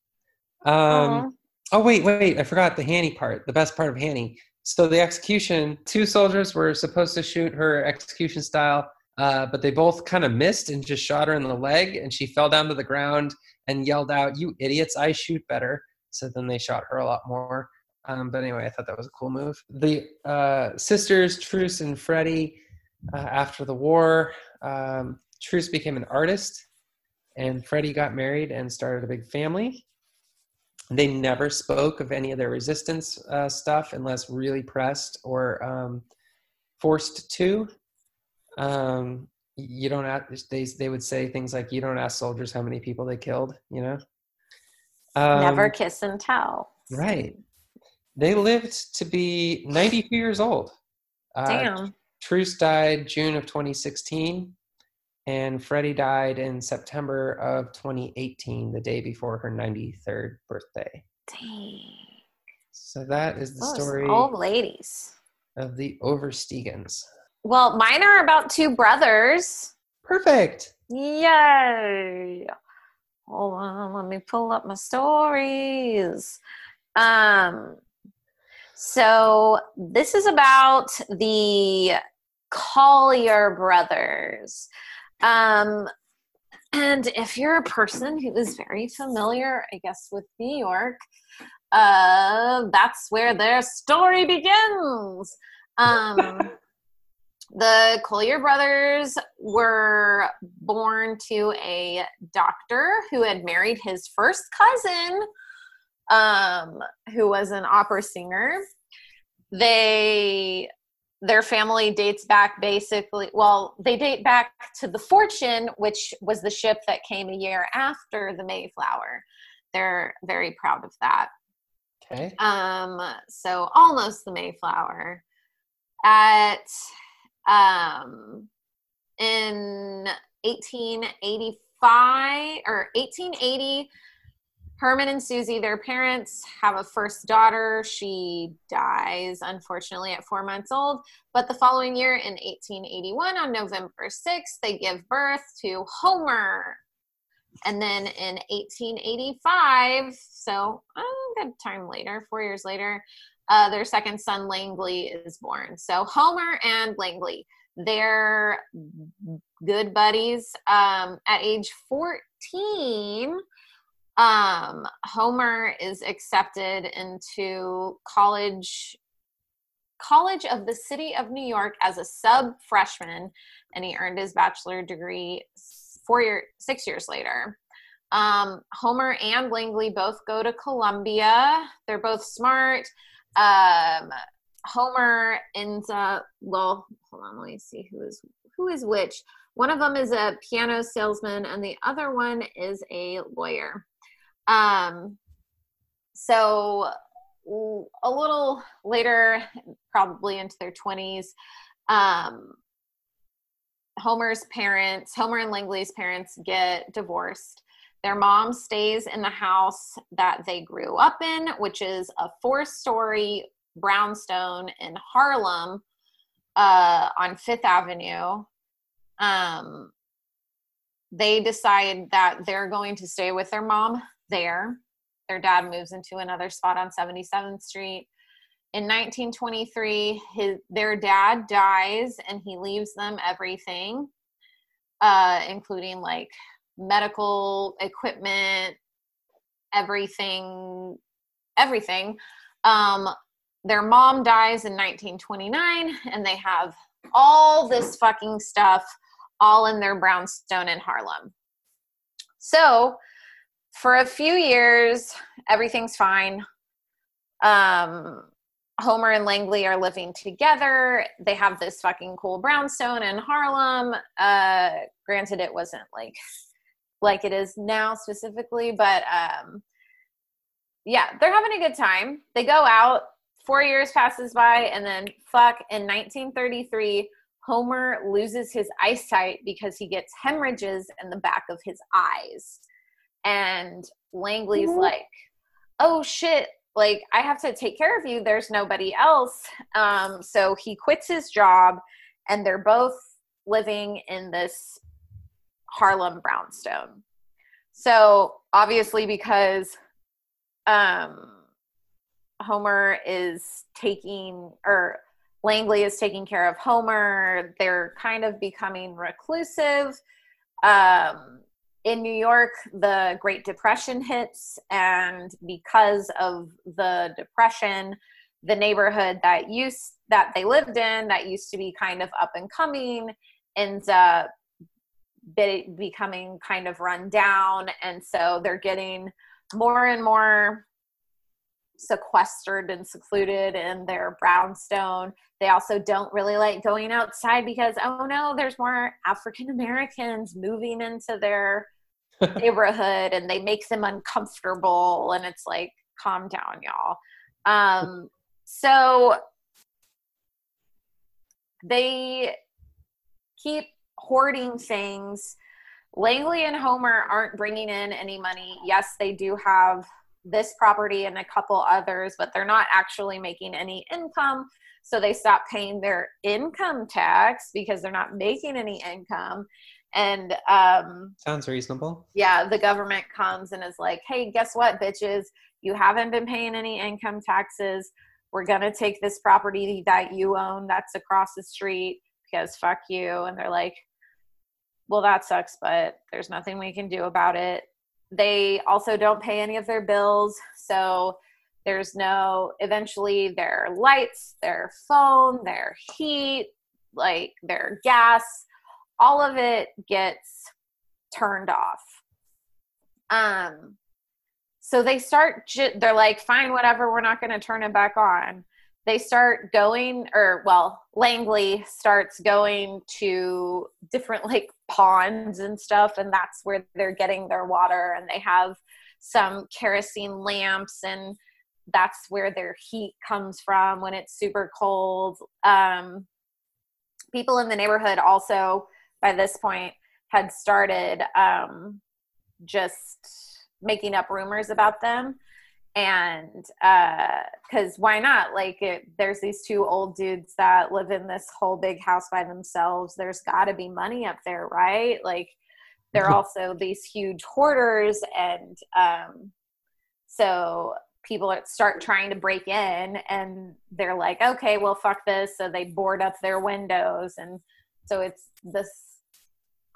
Um,
Aw.
oh, wait, wait, I forgot the Hanny part, the best part of Hanny. So the execution, two soldiers were supposed to shoot her execution style, uh, but they both kind of missed and just shot her in the leg, and she fell down to the ground and yelled out, "You idiots! I shoot better." So then they shot her a lot more. Um, but anyway, I thought that was a cool move. The uh, sisters, Truus and Freddie, uh, after the war, um, Truus became an artist, and Freddie got married and started a big family. They never spoke of any of their resistance uh, stuff unless really pressed or um, forced to. Um, you don't ask, they, they would say things like, you don't ask soldiers how many people they killed, you know?
Never
Um,
kiss and tell.
Right. They lived to be 92 years old. Uh,
Damn.
Truus died June of 2016, and Freddie died in September of 2018, the day before her 93rd birthday.
Dang.
So that is the
Those
story
old ladies.
of the Oversteegens.
Well, mine are about two brothers.
Perfect.
Yay! Hold on, let me pull up my stories. Um, so this is about the Collyer brothers. Um, and if you're a person who is very familiar, I guess, with New York, uh, that's where their story begins. Um, the Collyer brothers were born to a doctor who had married his first cousin, um, who was an opera singer. They their family dates back basically well they date back to the fortune which was the ship that came a year after the mayflower they're very proud of that
Okay.
um, so almost the Mayflower. At um, in 1885 or 1880, Herman and Susie, their parents, have a first daughter. She dies, unfortunately, at four months old. But the following year, in 1881, on November 6th, they give birth to Homer. And then in 1885, so a good time later, four years later, uh, their second son, Langley, is born. So Homer and Langley, they're good buddies. Um, at age 14, um, Homer is accepted into college College of the City of New York as a sub freshman, and he earned his bachelor degree four year six years later. Um, Homer and Langley both go to Columbia. They're both smart. Um, Homer ends up well. Hold on, let me see who is who is which. One of them is a piano salesman, and the other one is a lawyer. Um, so a little later, probably into their twenties, um, Homer's parents, Homer and Langley's parents, get divorced. Their mom stays in the house that they grew up in, which is a four story brownstone in Harlem uh, on Fifth Avenue. Um, they decide that they're going to stay with their mom there. Their dad moves into another spot on 77th Street. In 1923, his their dad dies and he leaves them everything, uh, including like medical equipment, everything, everything. Um, their mom dies in 1929, and they have all this fucking stuff all in their brownstone in Harlem. So, for a few years, everything's fine. Um, Homer and Langley are living together. They have this fucking cool brownstone in Harlem. Uh, granted, it wasn't like like it is now specifically, but um, yeah, they're having a good time. They go out. Four years passes by, and then fuck. In 1933, Homer loses his eyesight because he gets hemorrhages in the back of his eyes, and Langley's like, "Oh shit, like i have to take care of you there's nobody else um, so he quits his job and they're both living in this harlem brownstone. So obviously because um, homer is taking or langley is taking care of homer they're kind of becoming reclusive. Um, in New York, the Great Depression hits, and because of the depression, the neighborhood that used that they lived in, that used to be kind of up and coming, ends up becoming kind of run down, and so they're getting more and more sequestered and secluded in their brownstone. They also don't really like going outside because, oh no, there's more African Americans moving into their neighborhood and they make them uncomfortable. And it's like, calm down, y'all. Um, so they keep hoarding things. Langley and Homer aren't bringing in any money. Yes, they do have this property and a couple others, but they're not actually making any income. So they stop paying their income tax because they're not making any income. And um,
sounds reasonable.
Yeah, the government comes and is like, hey, guess what, bitches? You haven't been paying any income taxes. We're going to take this property that you own that's across the street because fuck you. And they're like, well, that sucks, but there's nothing we can do about it they also don't pay any of their bills. So there's no, eventually, their lights, their phone, their heat, like their gas, all of it gets turned off. Um, so they start, they're like, fine, whatever, we're not going to turn it back on they start going or well langley starts going to different like ponds and stuff and that's where they're getting their water and they have some kerosene lamps and that's where their heat comes from when it's super cold. Um, people in the neighborhood also by this point had started um, just making up rumors about them and uh because uh, why not? Like it, there's these two old dudes that live in this whole big house by themselves. There's got to be money up there right? Like they're also these huge hoarders and um, so people start trying to break in and they're like okay well fuck this. So they board up their windows. And so it's this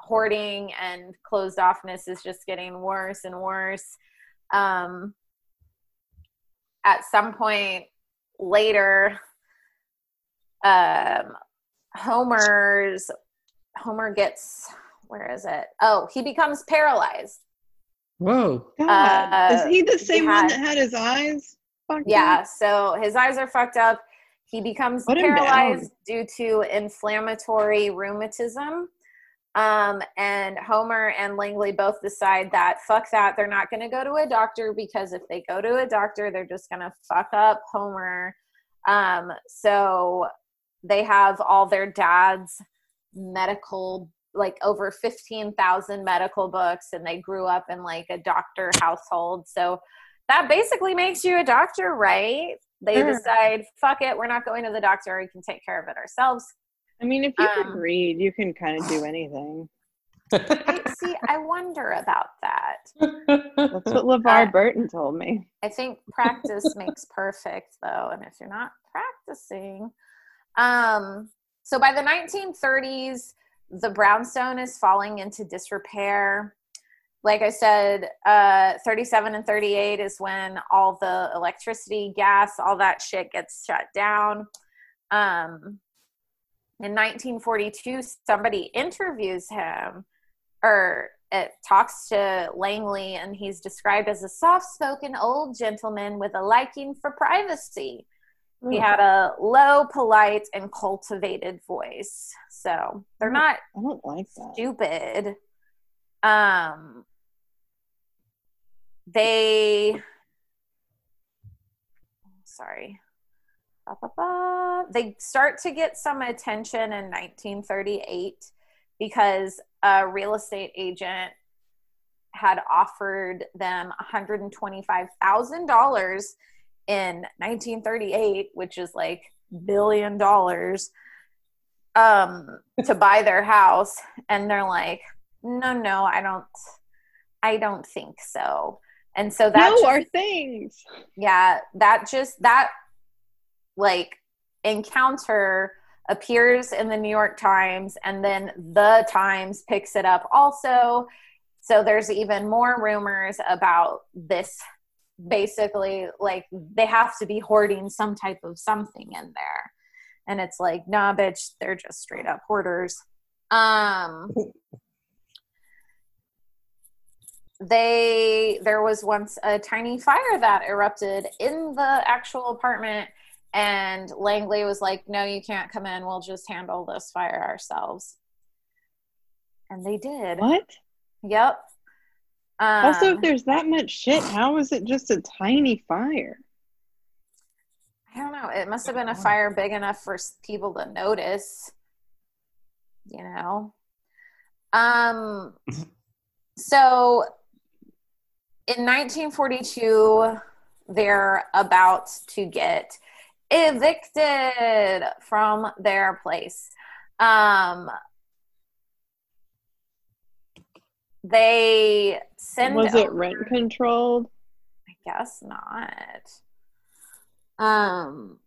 hoarding and closed offness is just getting worse and worse. Um, at some point later um homer's homer gets where is it? Oh he becomes paralyzed.
Whoa.
Uh, is he the same he had, one that had his eyes
yeah up? so his eyes are fucked up. He becomes Put paralyzed due to inflammatory rheumatism um, and Homer and Langley both decide that fuck that, they're not going to go to a doctor because if they go to a doctor, they're just going to fuck up Homer. Um, so they have all their dad's medical, like over 15,000 medical books, and they grew up in like a doctor household. So that basically makes you a doctor, right? They sure. decide, fuck it, we're not going to the doctor, we can take care of it ourselves.
I mean, if you um, can read, you can kind of do anything.
I, see, I wonder about that.
That's what LeVar uh, Burton told me.
I think practice makes perfect, though, and if you're not practicing, um, so by the 1930s, the brownstone is falling into disrepair. Like I said, uh, 37 and 38 is when all the electricity, gas, all that shit gets shut down. Um, in 1942 somebody interviews him or it talks to langley and he's described as a soft-spoken old gentleman with a liking for privacy He had a low, polite, and cultivated voice. So they're not
I don't like that.
stupid. Um, they, sorry. They start to get some attention in 1938 because a real estate agent had offered them $125,000 in 1938, which is like billion dollars, um, to buy their house. And they're like, no, no, I don't, I don't think so. And so that,
no,
just-
our things.
yeah, that just, that like encounter appears in the New York Times and then the Times picks it up also. So there's even more rumors about this basically like they have to be hoarding some type of something in there. And it's like, nah, bitch, they're just straight up hoarders. Um they there was once a tiny fire that erupted in the actual apartment and Langley was like, "No, you can't come in. We'll just handle this fire ourselves." And they did.
What?
Yep. Um,
also, if there's that much shit, how is it just a tiny fire?
I don't know. It must have been a fire big enough for people to notice. You know. Um. So, in 1942, they're about to get evicted from their place. Um. They send.
Was it
over-
rent controlled?
I guess not. Um,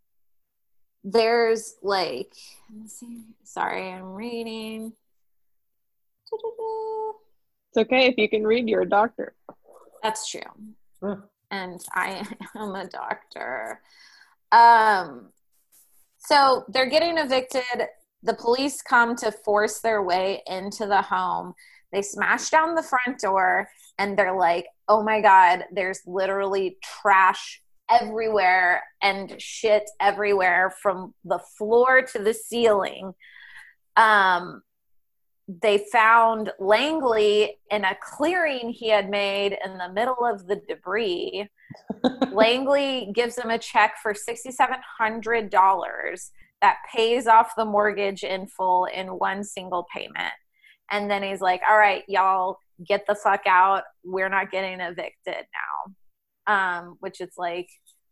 there's like, let me see. Sorry, I'm reading.
It's okay if you can read. You're a doctor.
That's true.
Huh.
And I am a doctor. Um, so they're getting evicted. The police come to force their way into the home. They smash down the front door and they're like, oh my God, there's literally trash everywhere and shit everywhere from the floor to the ceiling. Um, they found Langley in a clearing he had made in the middle of the debris. Langley gives him a check for $6,700 that pays off the mortgage in full in one single payment. And then he's like, all right, y'all get the fuck out. We're not getting evicted now. Um, which it's like,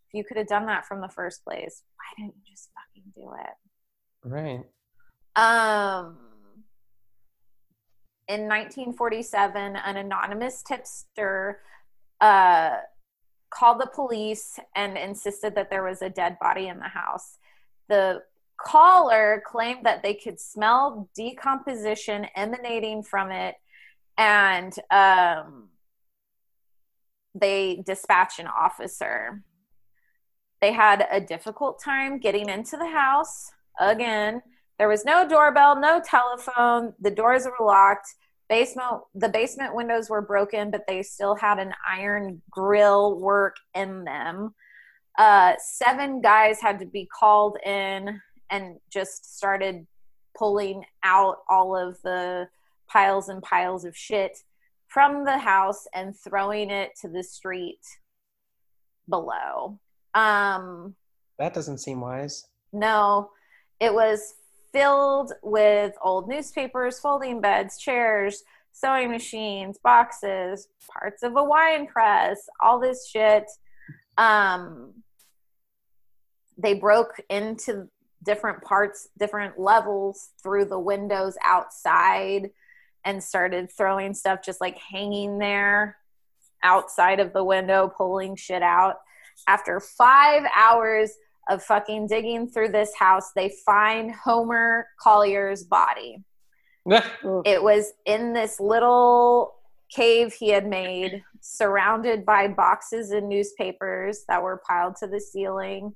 if you could have done that from the first place, why didn't you just fucking do it?
Right.
Um, in 1947, an anonymous tipster uh, called the police and insisted that there was a dead body in the house. The caller claimed that they could smell decomposition emanating from it, and um, they dispatched an officer. They had a difficult time getting into the house again. There was no doorbell, no telephone. The doors were locked. Basement, the basement windows were broken, but they still had an iron grill work in them. Uh, seven guys had to be called in and just started pulling out all of the piles and piles of shit from the house and throwing it to the street below. Um,
That doesn't seem wise.
no, it was filled with old newspapers, folding beds, chairs, sewing machines, boxes, parts of a wine press, all this shit. Um, they broke into different parts, different levels through the windows outside and started throwing stuff just like hanging there outside of the window, pulling shit out. After five hours of fucking digging through this house, they find Homer Collyer's body. It was in this little cave he had made, surrounded by boxes and newspapers that were piled to the ceiling.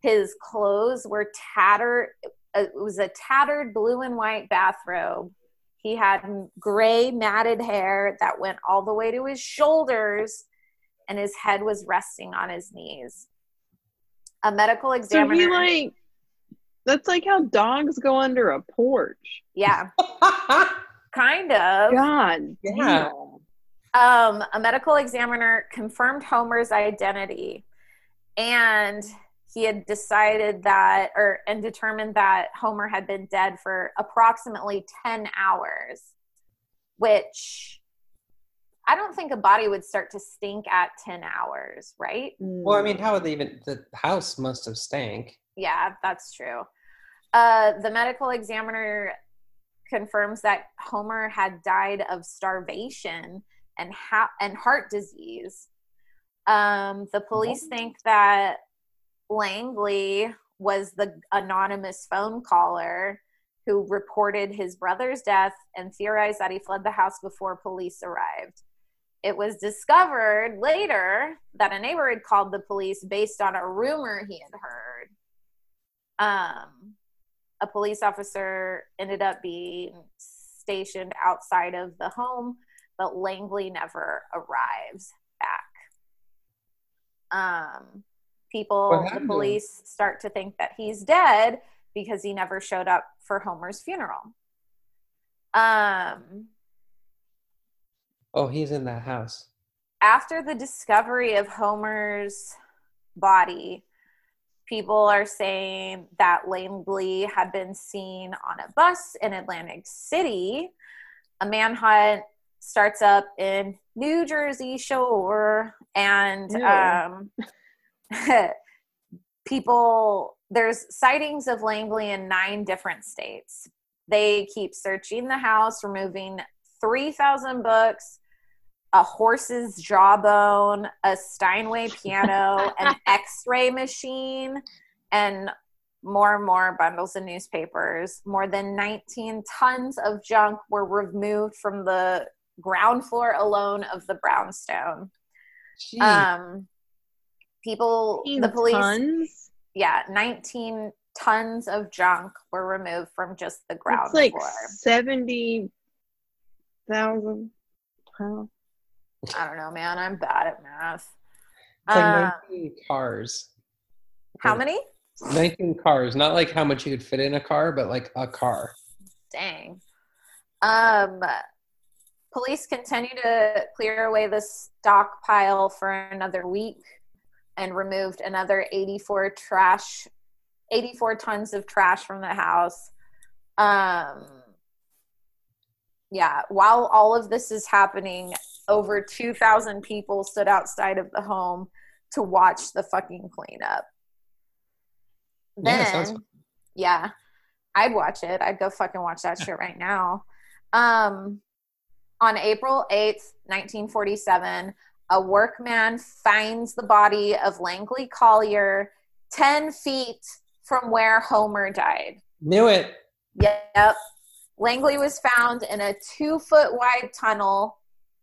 His clothes were tattered. Uh, it was a tattered blue and white bathrobe. He had gray matted hair that went all the way to his shoulders, and his head was resting on his knees. A medical
So
examiner.
he like that's like how dogs go under a porch.
yeah, kind of.
God
Yeah.
Um, a medical examiner confirmed Homer's identity, and he had decided that, or and determined that Homer had been dead for approximately ten hours, which I don't think a body would start to stink at ten hours, right?
well, I mean, how would they even? The house must have stank.
Yeah, that's true. Uh, the medical examiner confirms that Homer had died of starvation and ha- and heart disease. Um, the police think that Langley was the anonymous phone caller who reported his brother's death and theorized that he fled the house before police arrived. It was discovered later that a neighbor had called the police based on a rumor he had heard um, a police officer ended up being stationed outside of the home, but Langley never arrives back. Um, people, the
happened to him?
police start to think that he's dead because he never showed up for Homer's funeral. Um,
Oh, he's in that house.
after the discovery of Homer's body, people are saying that Langley had been seen on a bus in Atlantic City. A manhunt starts up in New Jersey Shore, and
Ew.
um, people there's sightings of Langley in nine different states. They keep searching the house, removing 3,000 books, a horse's jawbone, a Steinway piano, an x ray machine, and more and more bundles of newspapers. More than 19 tons of junk were removed from the ground floor alone of the brownstone.
Jeez.
Um, people, the police,
Tons?
yeah, 19 tons of junk were removed from just the ground
It's like
floor.
seventy thousand pounds.
I don't know, man. I'm bad at math.
It's like
Uh,
19 cars.
how many?
19 cars. Not like how much you could fit in a car, but like a car.
Dang. Um, police continue to clear away the stockpile for another week and removed another 84 trash, 84 tons of trash from the house. Um, yeah, while all of this is happening, over 2,000 people stood outside of the home to watch the fucking cleanup.
Yeah,
Then,
sounds
yeah, I'd watch it. I'd go fucking watch that shit right now. Um, on April 8th, 1947, a workman finds the body of Langley Collyer 10 feet from where Homer died.
Knew it.
Yep. Langley was found in a two foot wide tunnel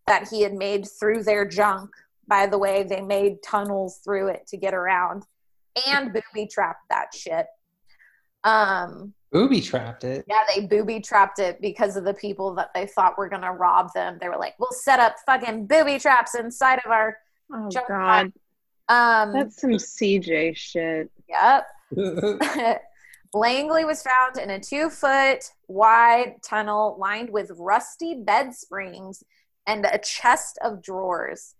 that he had made through their junk. By the way, they made tunnels through it to get around and booby trapped that shit. Um,
Booby trapped it.
yeah, they booby trapped it because of the people that they thought were going to rob them. They were like, we'll set up fucking booby traps inside of our.
Oh
Jump
god,
Um,
that's some CJ shit.
yep. Langley was found in a two foot wide tunnel lined with rusty bed springs and a chest of drawers.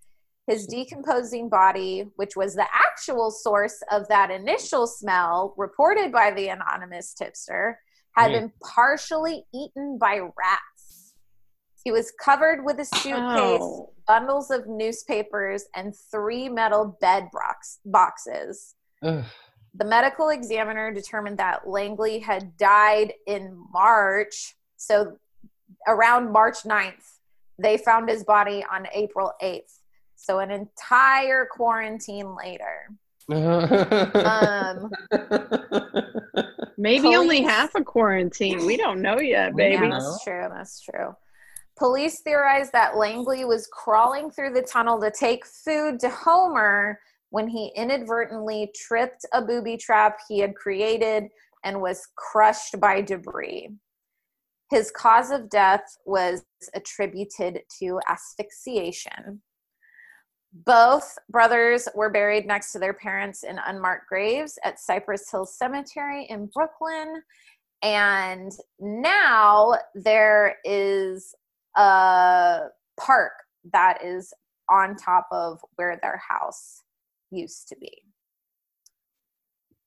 His decomposing body, which was the actual source of that initial smell reported by the anonymous tipster, had
Mm.
been partially eaten by rats. He was covered with a suitcase, bundles of newspapers, and three metal bed box- boxes.
Ugh.
The medical examiner determined that Langley had died in March. So around March 9th, they found his body on April 8th. So an entire quarantine later. Um,
Maybe only half a quarantine. We don't know yet, baby.
Yeah, that's true. That's true. Police theorized that Langley was crawling through the tunnel to take food to Homer when he inadvertently tripped a booby trap he had created and was crushed by debris. His cause of death was attributed to asphyxiation. Both brothers were buried next to their parents in unmarked graves at Cypress Hill Cemetery in Brooklyn. And now there is a park that is on top of where their house used to be.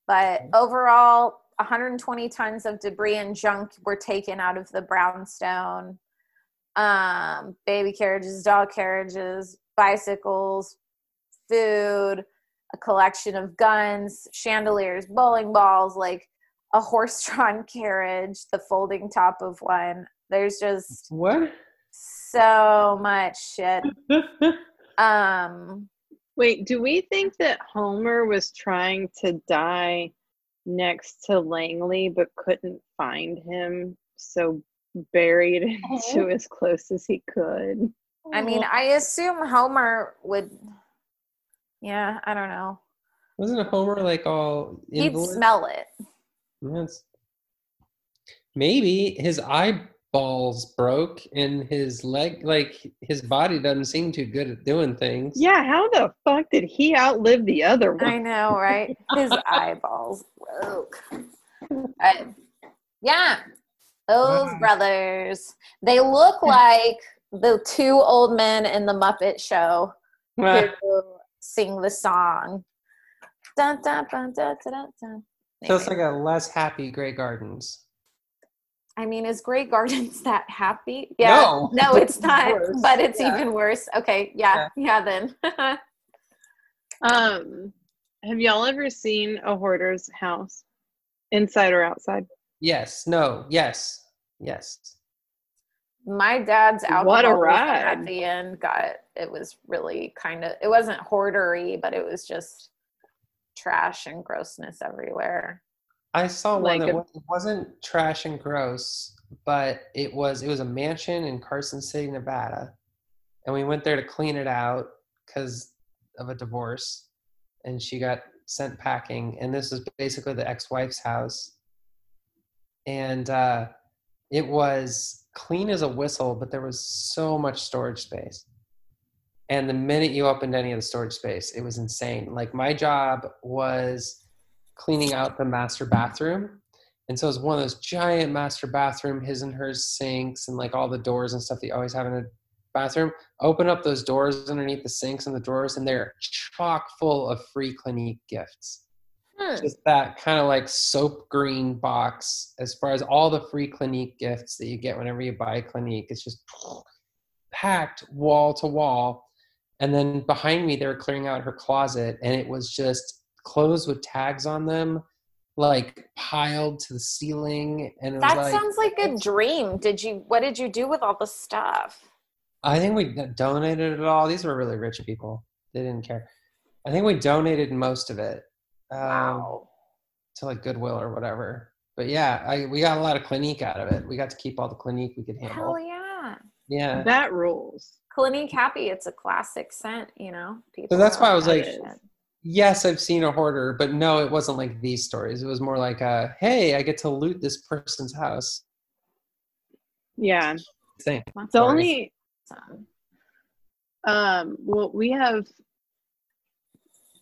But overall, 120 tons of debris and junk were taken out of the brownstone. Um, baby carriages, dog carriages, bicycles, food, a collection of guns, chandeliers, bowling balls, like a horse-drawn carriage, the folding top of one. There's just
What?
so much shit. Um,
Wait, do we think that Homer was trying to die next to Langley but couldn't find him, so buried into uh-huh. as close as he could?
I mean, I assume Homer would. Yeah, I don't know.
Wasn't Homer like all
He'd smell it.
Yes. Maybe his eyeballs broke and his leg, like his body doesn't seem too good at doing things.
Yeah, how the fuck did he outlive the other one?
I know, right? His eyeballs broke. Uh, yeah, those
Wow.
brothers. They look like the two old men in the Muppet Show who sing the song. Dun, dun, dun, dun, dun, dun, dun.
so it's like a less happy Grey Gardens.
I mean, is Grey Gardens that happy? Yeah.
No.
No, it's not.
Worse.
But it's
Yeah.
even worse. Okay. Yeah. Yeah, then.
Um, have y'all ever seen a hoarder's house, inside or outside?
Yes. No. Yes. Yes.
My dad's alcoholism
What a ride.
at the end got it was really kind of it wasn't hoardery, but it was just trash and grossness everywhere.
I saw one that
a-
wasn't trash and gross, but it was it was a mansion in Carson City, Nevada, and we went there to clean it out because of a divorce, and she got sent packing. And this was basically the ex-wife's house, and uh, it was clean as a whistle, but there was so much storage space. And the minute you opened any of the storage space, it was insane. Like my job was cleaning out the master bathroom. And so it was one of those giant master bathroom, his and hers sinks and like all the doors and stuff that you always have in a bathroom. Open up those doors underneath the sinks and the drawers, and they're chock full of free Clinique gifts.
Hmm.
Just that kind of like soap green box as far as all the free Clinique gifts that you get whenever you buy Clinique. It's just packed wall to wall. And then behind me, they were clearing out her closet, and it was just clothes with tags on them, like piled to the ceiling. And it was
That
like,
sounds like a dream. Did you what did you do with all the stuff?
I think we donated it all. These were really rich people. They didn't care. I think we donated most of it um,
Wow.
to like Goodwill or whatever. But yeah, I, we got a lot of Clinique out of it. We got to keep all the Clinique we could handle.
Hell yeah.
Yeah.
That rules.
Clinique Happy, it's a classic scent, you know.
So that's why I was like,
that shit.
Yes, I've seen a hoarder, but no, it wasn't like these stories. It was more like, a, hey, I get to loot this person's house.
Yeah.
Thing.
That's
The
Sorry.
only um well we have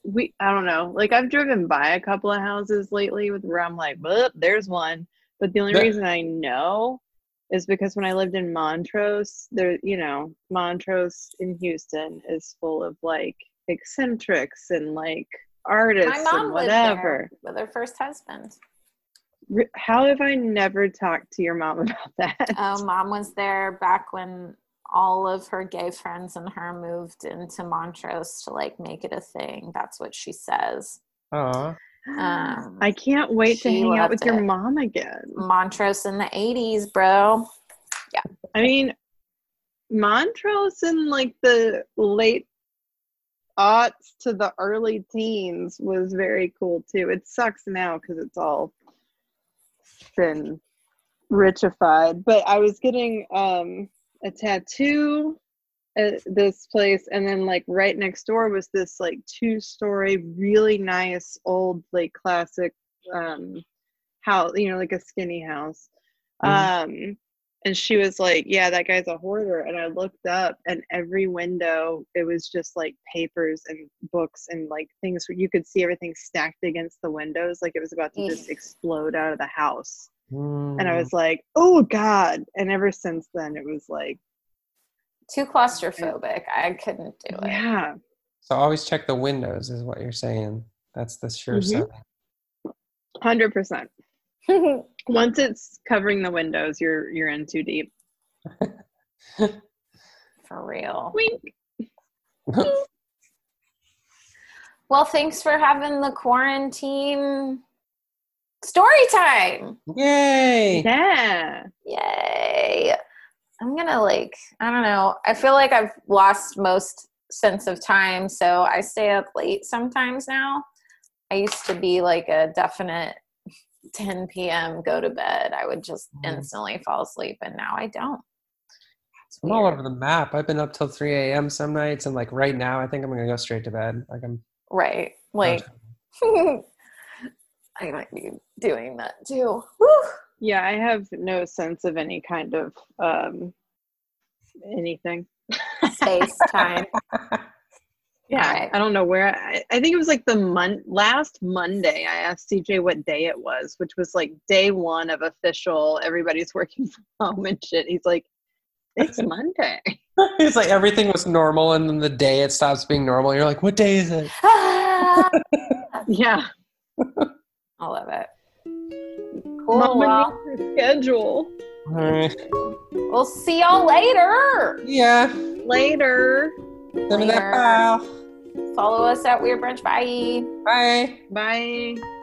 we I don't know. Like I've driven by a couple of houses lately with where I'm like, "Well, there's one." But the only
Yeah.
reason I know is because when I lived in Montrose, there you know, Montrose in Houston is full of like eccentrics and like artists
My mom
and
lived
whatever.
there with her first husband.
How have I never talked to your mom about that?
Oh, mom was there back when all of her gay friends and her moved into Montrose to like make it a thing. That's what she says.
Aw.
Um,
I can't wait to hang out with
loved
your mom again.
Montrose in the 80s, bro. Yeah.
I mean, Montrose in like the late aughts to the early teens was very cool too. It sucks now because it's all been richified. But I was getting um, a tattoo at this place, and then like right next door was this like two-story, really nice old like classic um, house. You know, like a skinny house. Um, and she was like, "Yeah, that guy's a hoarder." And I looked up, and every window it was just like papers and books and like things where you could see everything stacked against the windows, like it was about to just explode out of the house. And
Mm.
I was like, "Oh God!" And ever since then, it was like,
Too claustrophobic. I couldn't do it.
"Yeah,
So always check the windows, is what you're saying. That's the sure
Mhm.
sign.
hundred percent." Once it's covering the windows, you're you're in too deep.
For real.
Wink.
Well, thanks for having the quarantine story time.
Yay!
Yeah.
Yay. I'm gonna like, I don't know. I feel like I've lost most sense of time, so I stay up late sometimes now. I used to be like a definite 10 p.m. go to bed. I would just
Mhm.
instantly fall asleep, and now I don't. It's
I'm all over the map. I've been up till 3 a.m. some nights, and like right now, I think I'm gonna go straight to bed. Like I'm.
Right. Like, I might be doing that too. Woo.
Yeah, I have no sense of any kind of um anything.
Space time.
Yeah,
Alright.
I don't know where. I, I think it was like the month last Monday. I asked CJ what day it was, which was like day one of official. Everybody's working from home and shit. He's like, "It's Monday."
it's like everything was normal, and then the day it stops being normal, you're like, what day is it?
Ah,
Yeah,
I love it. Cool.
Mama
Well,
schedule.
All right.
we'll see y'all later.
Yeah.
Later.
Send me that
Later.
file.
Follow us at Weird Brunch. Bye.
Bye.
Bye.